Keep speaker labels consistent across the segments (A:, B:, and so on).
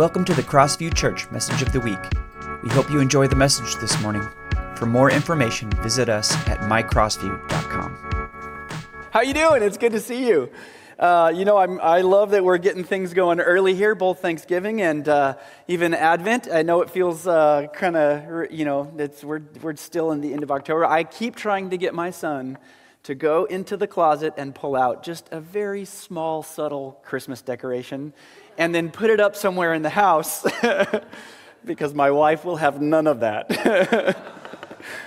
A: Welcome to the Crossview Church Message of the Week. We hope you enjoy the message this morning. For more information, visit us at mycrossview.com.
B: How you doing? It's good to see you. Uh, you know, I'm, i love that we're getting things going early here, both Thanksgiving and uh, even Advent. I know it feels uh, kind of, you know, we're, we're still in the end of October. I keep trying to get my son to go into the closet and pull out just a very small, subtle Christmas decoration and then put it up somewhere in the house because my wife will have none of that.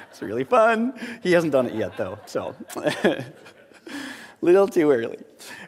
B: it's really fun. He hasn't done it yet, though, so. little too early.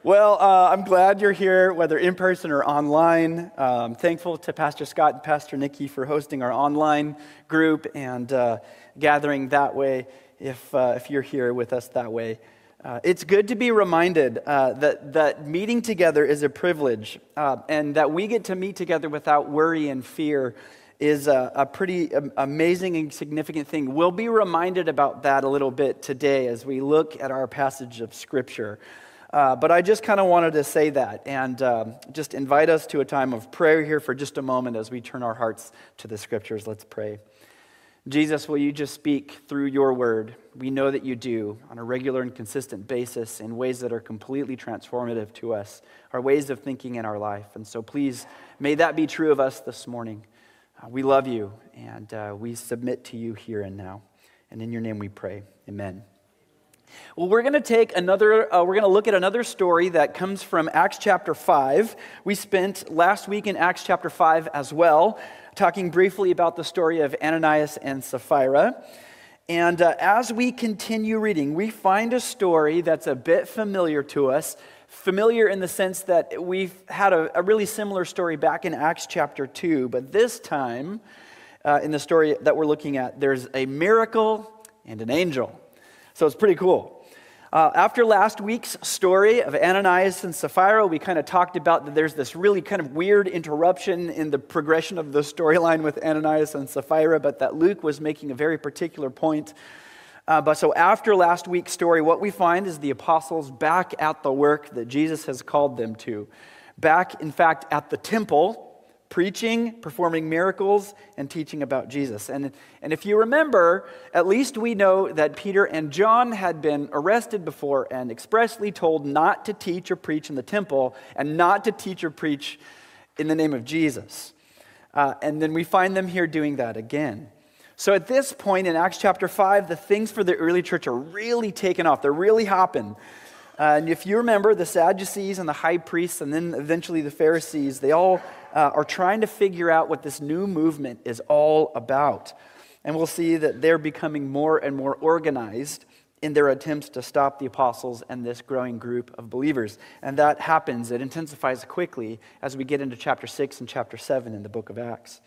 B: Well, uh, I'm glad you're here, whether in person or online. Um, thankful to Pastor Scott and Pastor Nikki for hosting our online group and uh, gathering that way if, uh, if you're here with us that way. Uh, it's good to be reminded uh, that, that meeting together is a privilege uh, and that we get to meet together without worry and fear is a, a, pretty amazing and significant thing. We'll be reminded about that a little bit today as we look at our passage of Scripture. Uh, but I just kind of wanted to say that and um, just invite us to a time of prayer here for just a moment as we turn our hearts to the Scriptures. Let's pray. Jesus, will you just speak through your word? We know that you do on a regular and consistent basis in ways that are completely transformative to us, our ways of thinking in our life. And so please, may that be true of us this morning. Uh, we love you and uh, we submit to you here and now. And in your name we pray. Amen. Well, we're going to take another, uh, we're going to look at another story that comes from Acts chapter 5. We spent last week in Acts chapter 5 as well talking briefly about the story of Ananias and Sapphira. And uh, as we continue reading, we find a story that's a bit familiar to us. Familiar in the sense that we've had a, a really similar story back in Acts chapter 2, but this time, uh, in the story that we're looking at, there's a miracle and an angel. So it's pretty cool. Uh, after last week's story of Ananias and Sapphira, we kind of talked about that there's this really kind of weird interruption in the progression of the storyline with Ananias and Sapphira, but that Luke was making a very particular point. Uh, but so after last week's story, what we find is the apostles back at the work that Jesus has called them to. Back, in fact, at the temple, preaching, performing miracles, and teaching about Jesus. And, and if you remember, at least we know that Peter and John had been arrested before and expressly told not to teach or preach in the temple and not to teach or preach in the name of Jesus. Uh, and then we find them here doing that again. So at this point in Acts chapter 5, the things for the early church are really taking off. They're really hopping. Uh, and if you remember, the Sadducees and the high priests, and then eventually the Pharisees, they all uh, are trying to figure out what this new movement is all about. And we'll see that they're becoming more and more organized in their attempts to stop the apostles and this growing group of believers. And that happens, it intensifies quickly as we get into chapter 6 and chapter 7 in the book of Acts.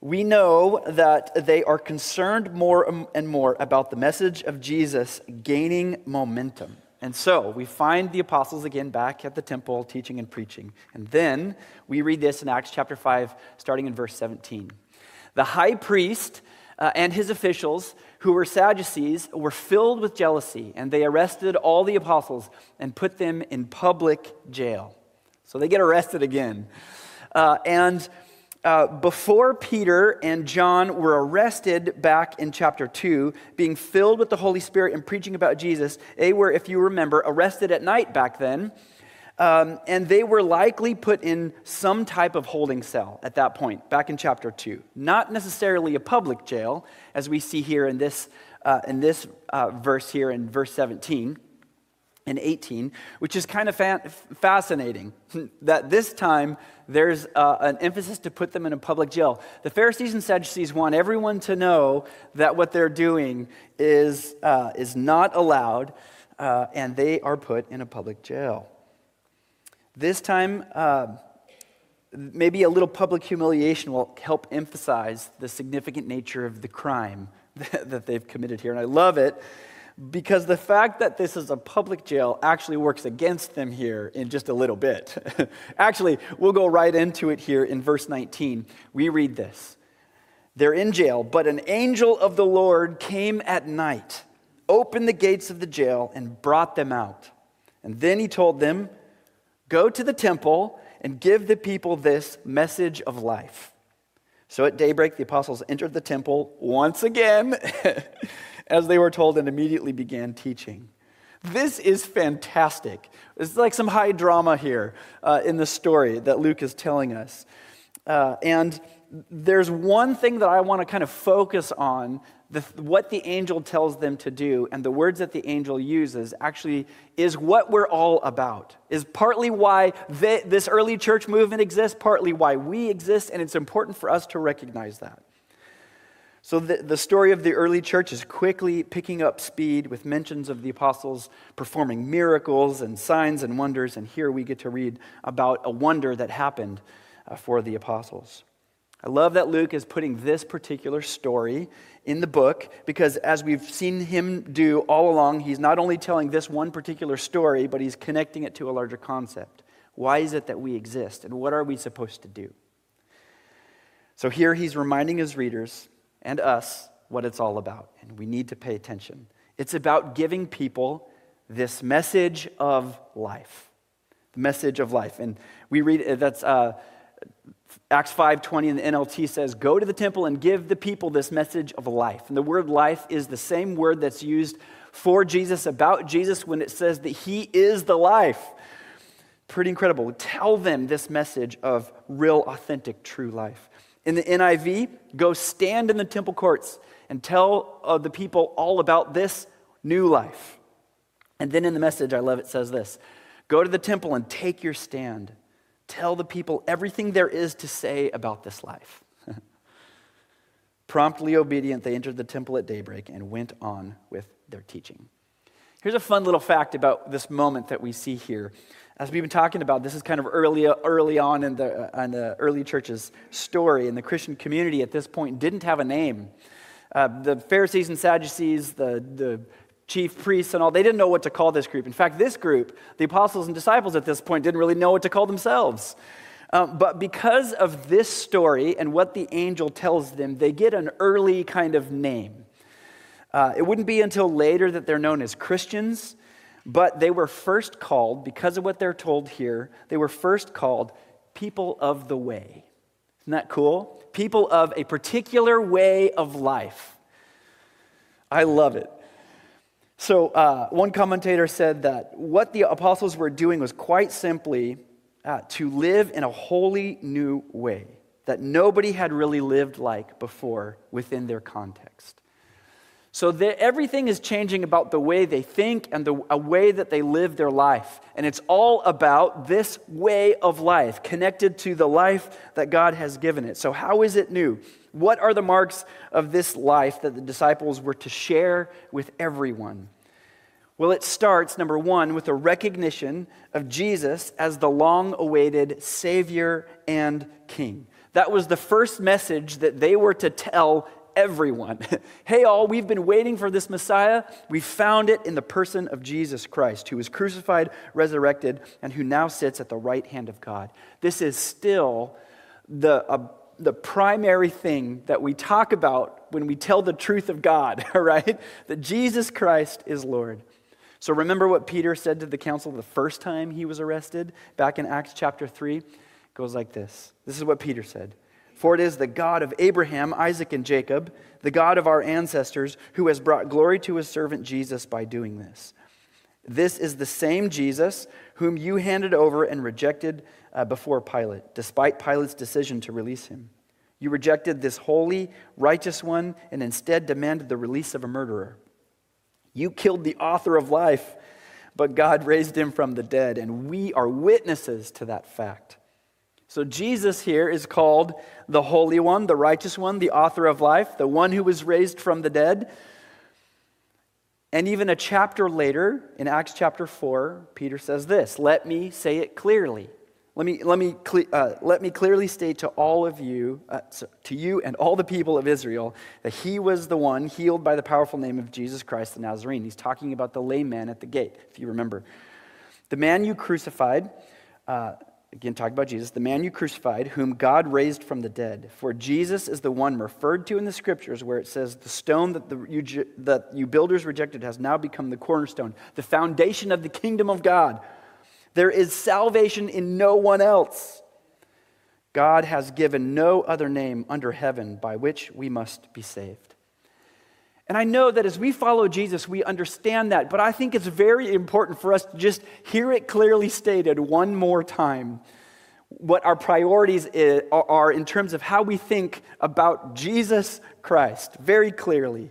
B: We know that they are concerned more and more about the message of Jesus gaining momentum. And so we find the apostles again back at the temple teaching and preaching. And then we read this in Acts chapter 5, starting in verse 17. The high priest uh, and his officials, who were Sadducees, were filled with jealousy, and they arrested all the apostles and put them in public jail. So they get arrested again. Uh, and uh, before Peter and John were arrested back in chapter 2, being filled with the Holy Spirit and preaching about Jesus, they were, if you remember, arrested at night back then. Um, and they were likely put in some type of holding cell at that point, back in chapter 2. Not necessarily a public jail, as we see here in this, uh, in this uh, verse here in verse 17 and 18, which is kind of fa- fascinating that this time there's uh, an emphasis to put them in a public jail. The Pharisees and Sadducees want everyone to know that what they're doing is, uh, is not allowed, uh, and they are put in a public jail. This time, uh, maybe a little public humiliation will help emphasize the significant nature of the crime that they've committed here. And I love it because the fact that this is a public jail actually works against them here in just a little bit. actually, we'll go right into it here in verse 19. We read this They're in jail, but an angel of the Lord came at night, opened the gates of the jail, and brought them out. And then he told them, Go to the temple and give the people this message of life. So at daybreak, the apostles entered the temple once again, as they were told, and immediately began teaching. This is fantastic. It's like some high drama here uh, in the story that Luke is telling us. Uh, and there's one thing that I want to kind of focus on the, what the angel tells them to do and the words that the angel uses actually is what we're all about is partly why they, this early church movement exists partly why we exist and it's important for us to recognize that so the, the story of the early church is quickly picking up speed with mentions of the apostles performing miracles and signs and wonders and here we get to read about a wonder that happened uh, for the apostles I love that Luke is putting this particular story in the book because, as we've seen him do all along, he's not only telling this one particular story, but he's connecting it to a larger concept. Why is it that we exist, and what are we supposed to do? So, here he's reminding his readers and us what it's all about, and we need to pay attention. It's about giving people this message of life. The message of life. And we read that's. Uh, Acts 5:20 in the NLT says, "Go to the temple and give the people this message of life." And the word life is the same word that's used for Jesus about Jesus when it says that he is the life. Pretty incredible. Tell them this message of real authentic true life. In the NIV, go stand in the temple courts and tell uh, the people all about this new life. And then in the message, I love it says this, "Go to the temple and take your stand." Tell the people everything there is to say about this life. Promptly obedient, they entered the temple at daybreak and went on with their teaching. Here's a fun little fact about this moment that we see here. As we've been talking about, this is kind of early, early on in the, uh, in the early church's story, and the Christian community at this point didn't have a name. Uh, the Pharisees and Sadducees, the, the chief priests and all, they didn't know what to call this group. In fact, this group, the apostles and disciples at this point, didn't really know what to call themselves. Um, but because of this story and what the angel tells them, they get an early kind of name. Uh, it wouldn't be until later that they're known as Christians, but they were first called, because of what they're told here, they were first called people of the way. Isn't that cool? People of a particular way of life. I love it. So, uh, one commentator said that what the apostles were doing was quite simply uh, to live in a wholly new way that nobody had really lived like before within their context. So, everything is changing about the way they think and the a way that they live their life. And it's all about this way of life connected to the life that God has given it. So, how is it new? What are the marks of this life that the disciples were to share with everyone? Well, it starts, number one, with a recognition of Jesus as the long awaited Savior and King. That was the first message that they were to tell everyone. hey, all, we've been waiting for this Messiah. We found it in the person of Jesus Christ, who was crucified, resurrected, and who now sits at the right hand of God. This is still the uh, the primary thing that we talk about when we tell the truth of God, right? That Jesus Christ is Lord. So remember what Peter said to the council the first time he was arrested back in Acts chapter 3? It goes like this. This is what Peter said. For it is the God of Abraham, Isaac, and Jacob, the God of our ancestors, who has brought glory to his servant Jesus by doing this. This is the same Jesus whom you handed over and rejected uh, before Pilate, despite Pilate's decision to release him. You rejected this holy, righteous one and instead demanded the release of a murderer. You killed the author of life, but God raised him from the dead, and we are witnesses to that fact. So Jesus here is called the Holy One, the Righteous One, the author of life, the one who was raised from the dead. And even a chapter later, in Acts chapter 4, Peter says this Let me say it clearly. Let me, let me, uh, let me clearly state to all of you, uh, to you and all the people of Israel, that he was the one healed by the powerful name of Jesus Christ the Nazarene. He's talking about the lame man at the gate, if you remember. The man you crucified, uh, again, talk about Jesus, the man you crucified, whom God raised from the dead. For Jesus is the one referred to in the scriptures where it says, The stone that, the, you, that you builders rejected has now become the cornerstone, the foundation of the kingdom of God. There is salvation in no one else. God has given no other name under heaven by which we must be saved. And I know that as we follow Jesus, we understand that, but I think it's very important for us to just hear it clearly stated one more time what our priorities are in terms of how we think about Jesus Christ, very clearly.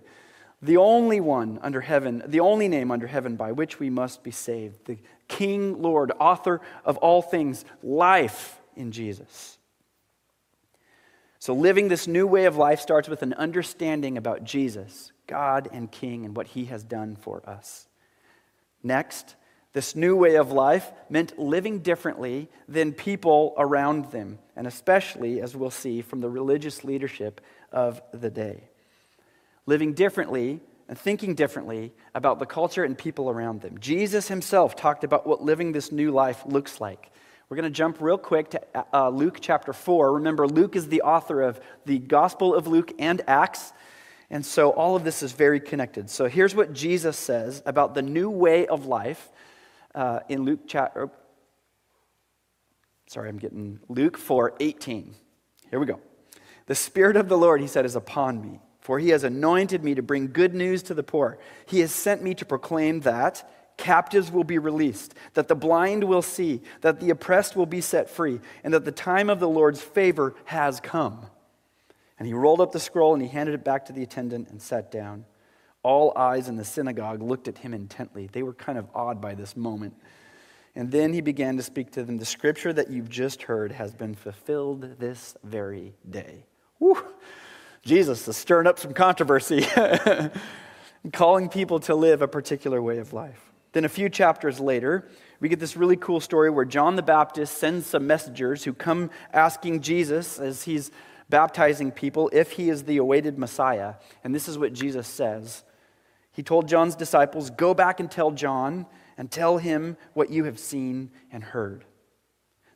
B: The only one under heaven, the only name under heaven by which we must be saved, the King, Lord, author of all things, life in Jesus. So, living this new way of life starts with an understanding about Jesus, God and King, and what he has done for us. Next, this new way of life meant living differently than people around them, and especially, as we'll see, from the religious leadership of the day. Living differently and thinking differently about the culture and people around them. Jesus himself talked about what living this new life looks like. We're going to jump real quick to uh, Luke chapter 4. Remember, Luke is the author of the Gospel of Luke and Acts. And so all of this is very connected. So here's what Jesus says about the new way of life uh, in Luke chapter. Sorry, I'm getting Luke 4 18. Here we go. The Spirit of the Lord, he said, is upon me, for he has anointed me to bring good news to the poor. He has sent me to proclaim that captives will be released, that the blind will see, that the oppressed will be set free, and that the time of the Lord's favor has come. And he rolled up the scroll and he handed it back to the attendant and sat down. All eyes in the synagogue looked at him intently. They were kind of awed by this moment. And then he began to speak to them The scripture that you've just heard has been fulfilled this very day. Whew. Jesus is stirring up some controversy, calling people to live a particular way of life. Then a few chapters later, we get this really cool story where John the Baptist sends some messengers who come asking Jesus as he's baptizing people if he is the awaited Messiah. And this is what Jesus says. He told John's disciples, Go back and tell John and tell him what you have seen and heard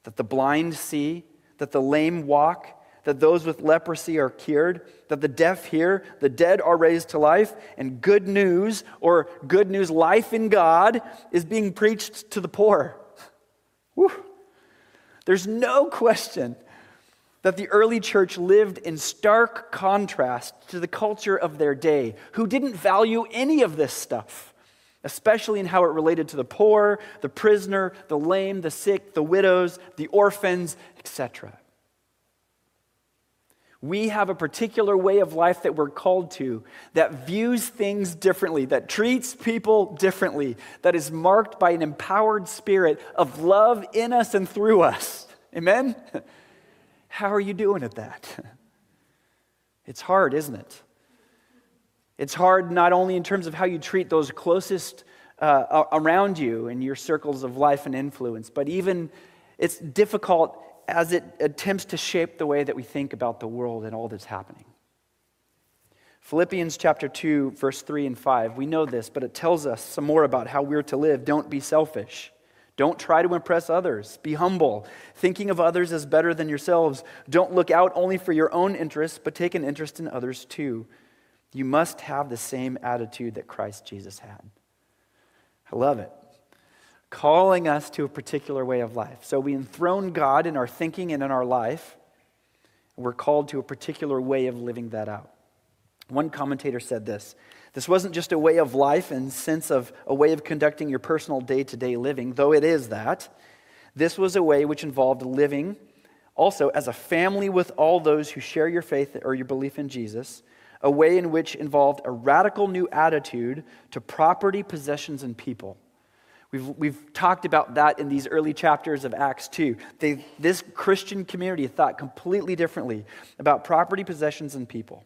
B: that the blind see, that the lame walk, that those with leprosy are cured, that the deaf hear, the dead are raised to life, and good news, or good news, life in God, is being preached to the poor. Whew. There's no question that the early church lived in stark contrast to the culture of their day, who didn't value any of this stuff, especially in how it related to the poor, the prisoner, the lame, the sick, the widows, the orphans, etc. We have a particular way of life that we're called to that views things differently, that treats people differently, that is marked by an empowered spirit of love in us and through us. Amen? How are you doing at that? It's hard, isn't it? It's hard not only in terms of how you treat those closest uh, around you in your circles of life and influence, but even it's difficult as it attempts to shape the way that we think about the world and all that's happening. Philippians chapter 2, verse 3 and 5, we know this, but it tells us some more about how we're to live. Don't be selfish. Don't try to impress others. Be humble, thinking of others as better than yourselves. Don't look out only for your own interests, but take an interest in others too. You must have the same attitude that Christ Jesus had. I love it. Calling us to a particular way of life. So we enthrone God in our thinking and in our life. We're called to a particular way of living that out. One commentator said this this wasn't just a way of life and sense of a way of conducting your personal day-to-day living, though it is that. This was a way which involved living also as a family with all those who share your faith or your belief in Jesus, a way in which involved a radical new attitude to property, possessions, and people. We've, we've talked about that in these early chapters of Acts 2. They, this Christian community thought completely differently about property, possessions, and people.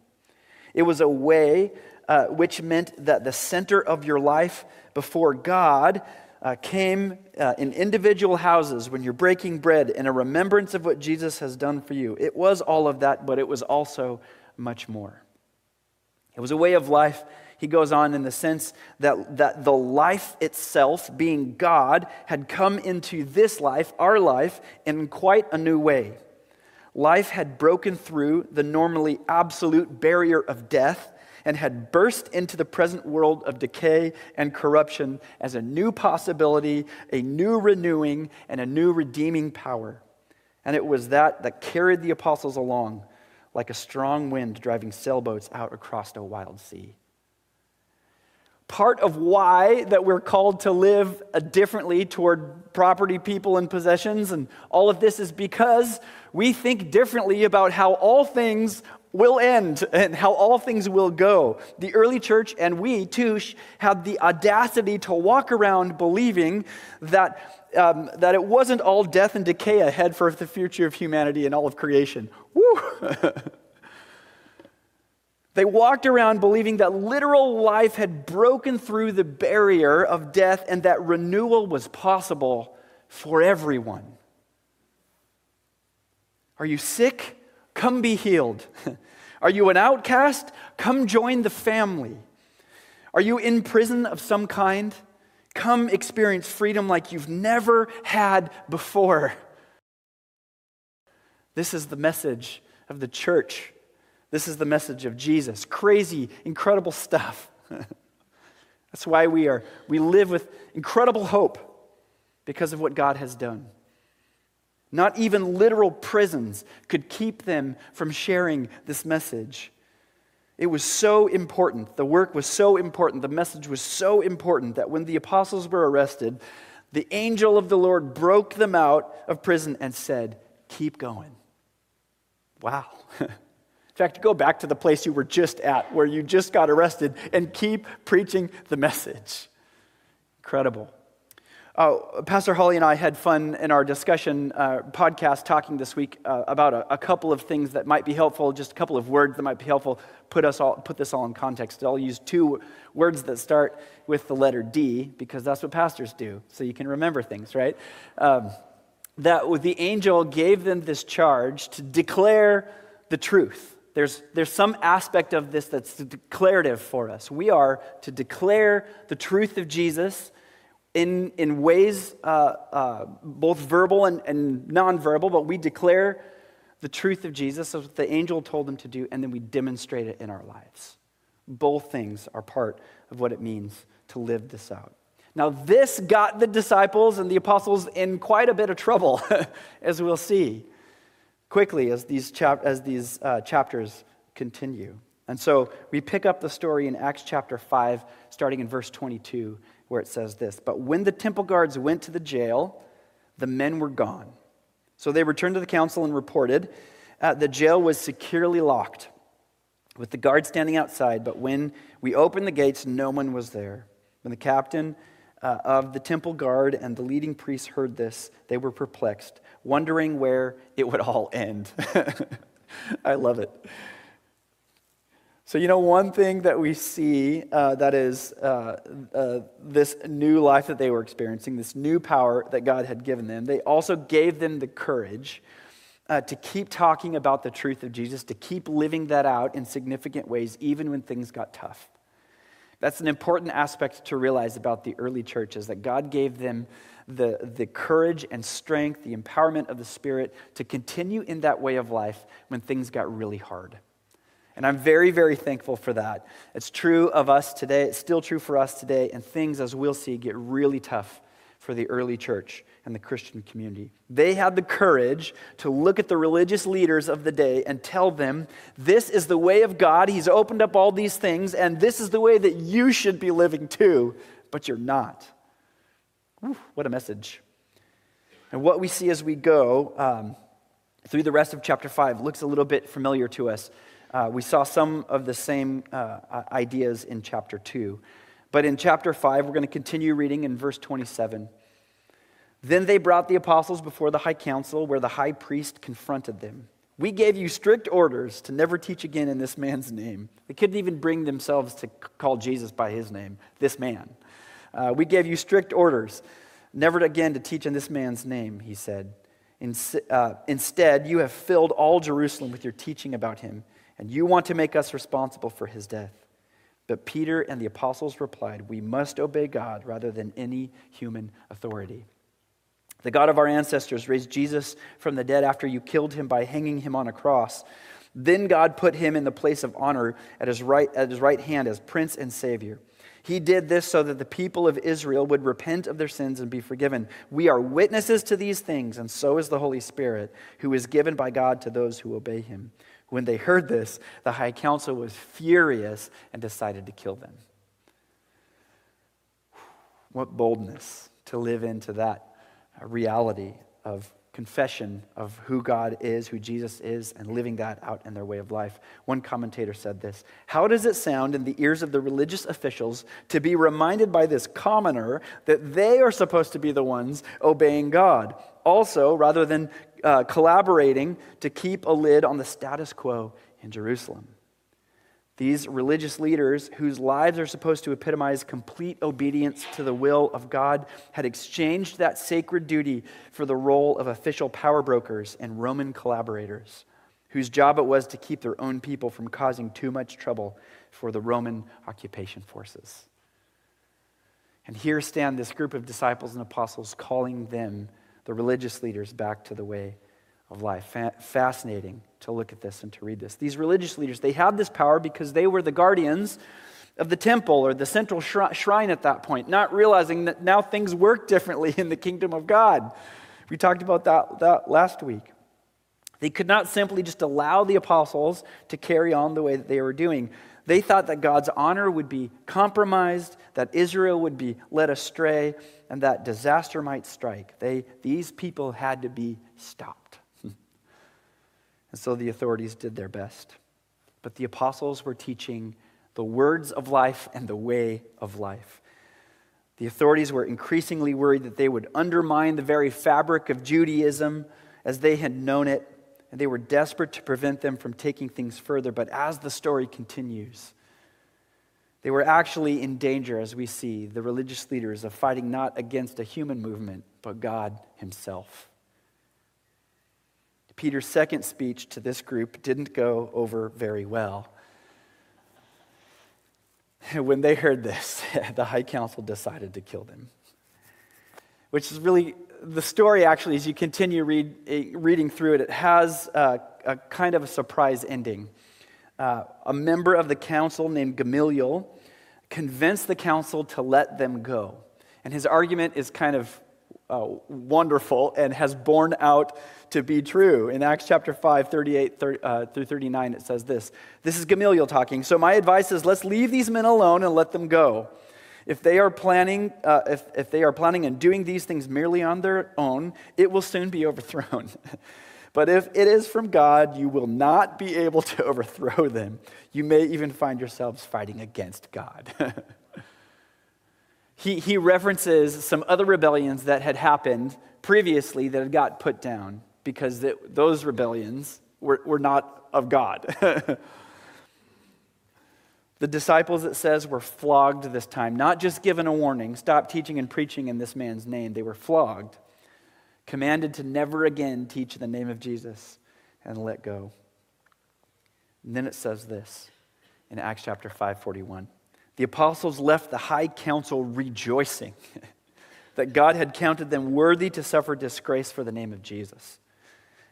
B: It was a way uh, which meant that the center of your life before God uh, came uh, in individual houses when you're breaking bread in a remembrance of what Jesus has done for you. It was all of that, but it was also much more. It was a way of life, he goes on, in the sense that, that the life itself, being God, had come into this life, our life, in quite a new way. Life had broken through the normally absolute barrier of death and had burst into the present world of decay and corruption as a new possibility, a new renewing, and a new redeeming power. And it was that that carried the apostles along like a strong wind driving sailboats out across a wild sea. Part of why that we're called to live uh, differently toward property, people, and possessions, and all of this is because we think differently about how all things will end and how all things will go. The early church and we too had the audacity to walk around believing that, um, that it wasn't all death and decay ahead for the future of humanity and all of creation. Woo! they walked around believing that literal life had broken through the barrier of death and that renewal was possible for everyone. Are you sick? Come be healed. Are you an outcast? Come join the family. Are you in prison of some kind? Come experience freedom like you've never had before. This is the message of the church. This is the message of Jesus. Crazy, incredible stuff. That's why we are we live with incredible hope because of what God has done. Not even literal prisons could keep them from sharing this message. It was so important. The work was so important. The message was so important that when the apostles were arrested, the angel of the Lord broke them out of prison and said, Keep going. Wow. In fact, go back to the place you were just at, where you just got arrested, and keep preaching the message. Incredible. Uh, Pastor Holly and I had fun in our discussion uh, podcast talking this week uh, about a, a, couple of things that might be helpful, just a couple of words that might be helpful. Put, us all, put this all in context. I'll use two words that start with the letter D because that's what pastors do, so you can remember things, right? Um, that the angel gave them this charge to declare the truth. There's, there's some aspect of this that's declarative for us. We are to declare the truth of Jesus in, in ways uh, uh, both verbal and, and nonverbal, but we declare the truth of Jesus as what the angel told them to do, and then we demonstrate it in our lives. Both things are part of what it means to live this out. Now, this got the disciples and the apostles in quite a bit of trouble, as we'll see quickly as these, chap- as these uh, chapters continue. And so we pick up the story in Acts chapter 5, starting in verse 22 where it says this But when the temple guards went to the jail, the men were gone. So they returned to the council and reported uh, the jail was securely locked, with the guards standing outside. But when we opened the gates, no one was there. When the captain uh, of the temple guard and the leading priests heard this, they were perplexed, wondering where it would all end. I love it. So, you know, one thing that we see uh, that is uh, uh, this new life that they were experiencing, this new power that God had given them, they also gave them the courage uh, to keep talking about the truth of Jesus, to keep living that out in significant ways, even when things got tough. That's an important aspect to realize about the early church is that God gave them the, the courage and strength, the empowerment of the Spirit to continue in that way of life when things got really hard. And I'm very, very thankful for that. It's true of us today. It's still true for us today. And things, as we'll see, get really tough for the early church and the Christian community. They had the courage to look at the religious leaders of the day and tell them, This is the way of God. He's opened up all these things, and this is the way that you should be living too, but you're not. Whew, what a message. And what we see as we go um, through the rest of chapter 5 looks a little bit familiar to us. Uh, we saw some of the same uh, ideas in chapter 2. But in chapter 5, we're going to continue reading in verse 27. Then they brought the apostles before the high council, where the high priest confronted them. We gave you strict orders to never teach again in this man's name. They couldn't even bring themselves to call Jesus by his name, this man. Uh, we gave you strict orders never again to teach in this man's name, he said. In, uh, instead, you have filled all Jerusalem with your teaching about him and you want to make us responsible for his death. But Peter and the apostles replied, We must obey God rather than any human authority. The God of our ancestors raised Jesus from the dead after you killed him by hanging him on a cross. Then God put him in the place of honor at his right, at his right hand as prince and savior. He did this so that the people of Israel would repent of their sins and be forgiven. We are witnesses to these things, and so is the Holy Spirit, who is given by God to those who obey him. When they heard this, the high council was furious and decided to kill them. What boldness to live into that reality of confession of who God is, who Jesus is, and living that out in their way of life. One commentator said this How does it sound in the ears of the religious officials to be reminded by this commoner that they are supposed to be the ones obeying God? Also, rather than uh, collaborating to keep a lid on the status quo in Jerusalem. These religious leaders, whose lives are supposed to epitomize complete obedience to the will of God, had exchanged that sacred duty for the role of official power brokers and Roman collaborators, whose job it was to keep their own people from causing too much trouble for the Roman occupation forces. And here stand this group of disciples and apostles calling them, the religious leaders, back to the way of life. fascinating to look at this and to read this. These religious leaders, they had this power because they were the guardians of the temple or the central shrine at that point, not realizing that now things work differently in the kingdom of God. We talked about that, that last week. They could not simply just allow the apostles to carry on the way that they were doing. They thought that God's honor would be compromised, that Israel would be led astray, and that disaster might strike. They, these people had to be stopped. And so the authorities did their best. But the apostles were teaching the words of life and the way of life. The authorities were increasingly worried that they would undermine the very fabric of Judaism as they had known it, and they were desperate to prevent them from taking things further. But as the story continues, they were actually in danger, as we see the religious leaders, of fighting not against a human movement, but God Himself. Peter's second speech to this group didn't go over very well. When they heard this, the High Council decided to kill them. Which is really the story, actually, as you continue read, eh, reading through it, it has a, a kind of a surprise ending. Uh, a member of the council named Gamaliel convinced the council to let them go. And his argument is kind of uh, wonderful and has borne out to be true. In Acts chapter 5, 38 30, uh, through 39, it says this. This is Gamaliel talking. So my advice is let's leave these men alone and let them go. If they are planning, uh, if, if they are planning on doing these things merely on their own, it will soon be overthrown. but if it is from God, you will not be able to overthrow them. You may even find yourselves fighting against God. he, he references some other rebellions that had happened previously that had got put down because that, those rebellions were, were not of God. The disciples, it says, were flogged this time, not just given a warning, stop teaching and preaching in this man's name. They were flogged, commanded to never again teach in the name of Jesus, and let go. And then it says this in Acts chapter 541. The apostles left the high council rejoicing that God had counted them worthy to suffer disgrace for the name of Jesus.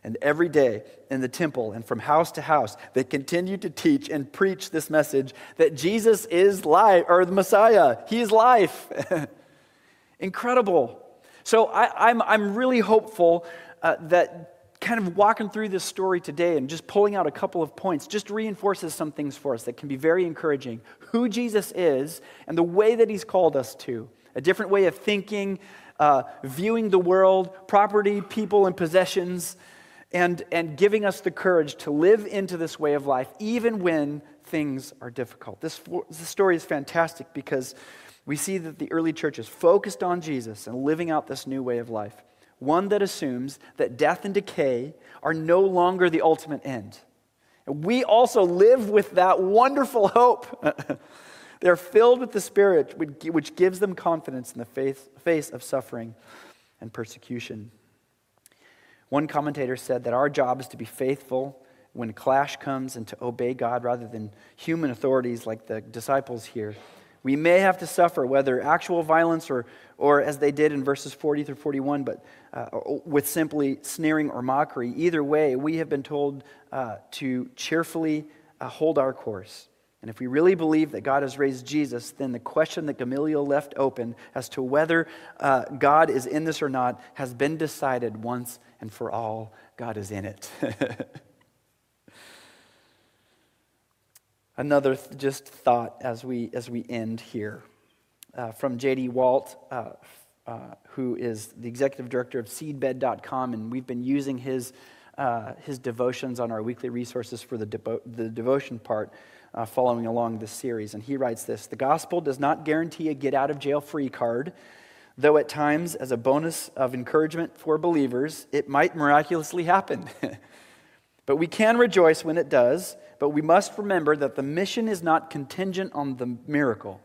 B: And every day in the temple and from house to house, they continued to teach and preach this message that Jesus is life, or the Messiah. He is life. Incredible. So I, am I'm, I'm really hopeful uh, that kind of walking through this story today and just pulling out a couple of points just reinforces some things for us that can be very encouraging. Who Jesus is and the way that he's called us to, a different way of thinking, uh, viewing the world, property, people, and possessions, and, and giving us the courage to live into this way of life even when things are difficult. This, this story is fantastic because we see that the early church is focused on Jesus and living out this new way of life one that assumes that death and decay are no longer the ultimate end. And we also live with that wonderful hope. They're filled with the Spirit, which gives them confidence in the face of suffering and persecution. One commentator said that our job is to be faithful when clash comes and to obey God rather than human authorities like the disciples here. We may have to suffer, whether actual violence or, or as they did in verses 40 through 41, but uh, with simply sneering or mockery. Either way, we have been told uh, to cheerfully uh, hold our course. And if we really believe that God has raised Jesus, then the question that Gamaliel left open as to whether uh, God is in this or not has been decided once and for all. God is in it. Another th- just thought as we, as we end here uh, from J.D. Walt, uh, uh, who is the executive director of seedbed.com, and we've been using his, uh, his devotions on our weekly resources for the, the devotion part uh, following along this series. And he writes this The gospel does not guarantee a get out of jail free card, though at times, as a bonus of encouragement for believers, it might miraculously happen. but we can rejoice when it does, but we must remember that the mission is not contingent on the miracle.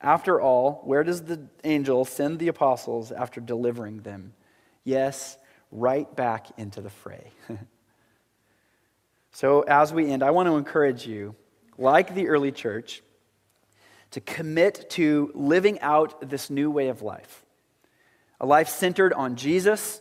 B: After all, where does the angel send the apostles after delivering them? Yes, right back into the fray. so, as we end, I want to encourage you like the early church, to commit to living out this new way of life. A life centered on Jesus.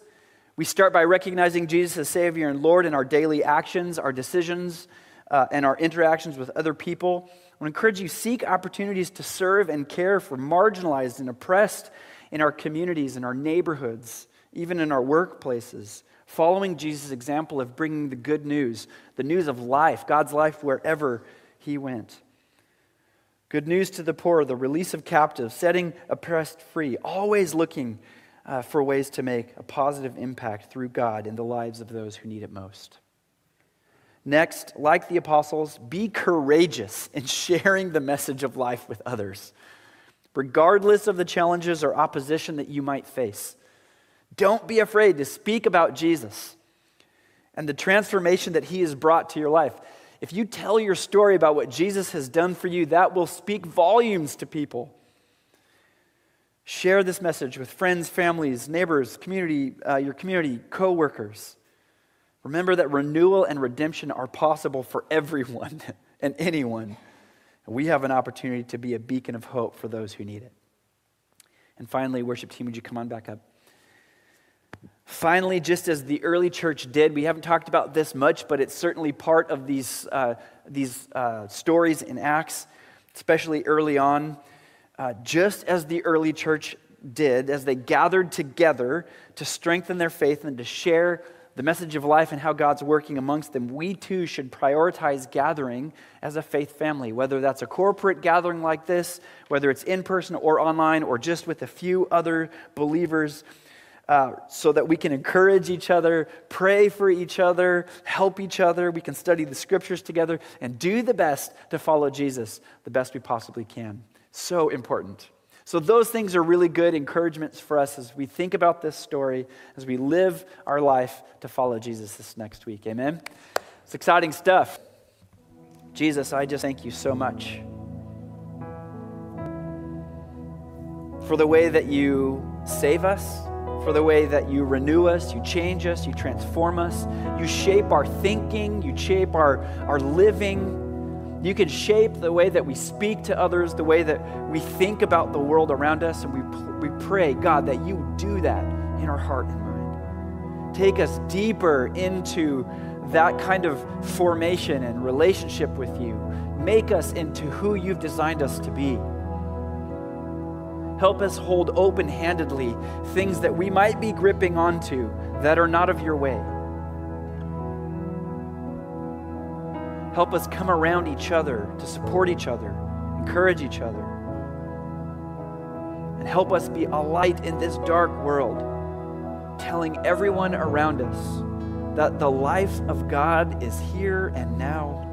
B: We start by recognizing Jesus as Savior and Lord in our daily actions, our decisions, uh, and our interactions with other people. I want to encourage you seek opportunities to serve and care for marginalized and oppressed in our communities, in our neighborhoods, even in our workplaces. Following Jesus' example of bringing the good news, the news of life, God's life wherever he went. Good news to the poor, the release of captives, setting oppressed free, always looking uh, for ways to make a positive impact through God in the lives of those who need it most. Next, like the apostles, be courageous in sharing the message of life with others, regardless of the challenges or opposition that you might face. Don't be afraid to speak about Jesus and the transformation that he has brought to your life. If you tell your story about what Jesus has done for you, that will speak volumes to people. Share this message with friends, families, neighbors, community, uh, your community, co-workers. Remember that renewal and redemption are possible for everyone and anyone. We have an opportunity to be a beacon of hope for those who need it. And finally, worship team, would you come on back up? Finally, just as the early church did, we haven't talked about this much, but it's certainly part of these, uh, these uh, stories in Acts, especially early on. Uh, just as the early church did, as they gathered together to strengthen their faith and to share the message of life and how God's working amongst them, we too should prioritize gathering as a faith family, whether that's a corporate gathering like this, whether it's in person or online, or just with a few other believers uh, so that we can encourage each other, pray for each other, help each other. We can study the scriptures together and do the best to follow Jesus the best we possibly can. So important. So, those things are really good encouragements for us as we think about this story, as we live our life to follow Jesus this next week. Amen? It's exciting stuff. Jesus, I just thank you so much for the way that you save us for the way that you renew us, you change us, you transform us, you shape our thinking, you shape our, our living. You can shape the way that we speak to others, the way that we think about the world around us, and we, we pray, God, that you do that in our heart and mind. Take us deeper into that kind of formation and relationship with you. Make us into who you've designed us to be. Help us hold open handedly things that we might be gripping onto that are not of your way. Help us come around each other to support each other, encourage each other. And help us be a light in this dark world, telling everyone around us that the life of God is here and now,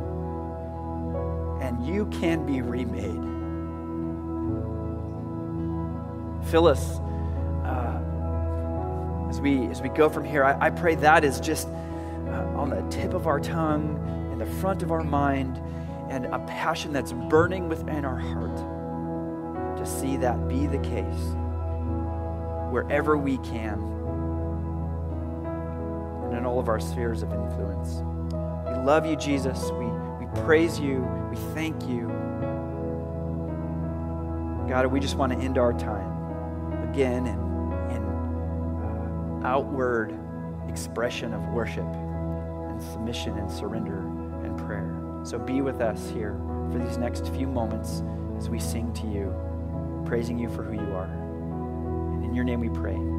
B: and you can be remade. Fill us uh, as, we, as we go from here. I, I pray that is just uh, on the tip of our tongue, in the front of our mind, and a passion that's burning within our heart to see that be the case wherever we can and in all of our spheres of influence. We love you, Jesus. We, we praise you. We thank you. God, we just want to end our time again in, in uh, outward expression of worship and submission and surrender and prayer. So be with us here for these next few moments as we sing to you, praising you for who you are. And in your name we pray.